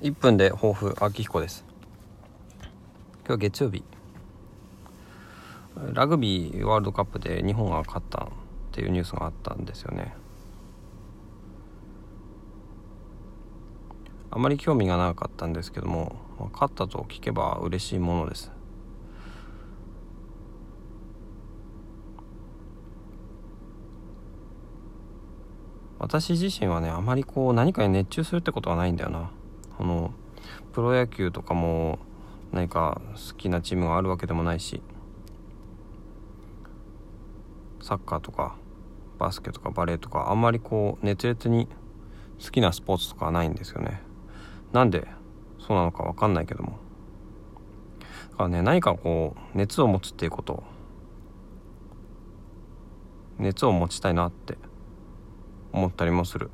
1分で抱負秋彦です。今日月曜日。ラグビーワールドカップで日本が勝ったっていうニュースがあったんですよね。あまり興味がなかったんですけども勝ったと聞けば嬉しいものです。私自身はねあまりこう何かに熱中するってことはないんだよな。あのプロ野球とかも何か好きなチームがあるわけでもないしサッカーとかバスケとかバレーとかあんまりこう熱烈に好きなスポーツとかはないんですよね。なんでそうなのか分かんないけども。だからね何かこう熱を持つっていうこと。熱を持ちたいなって思ったりもする。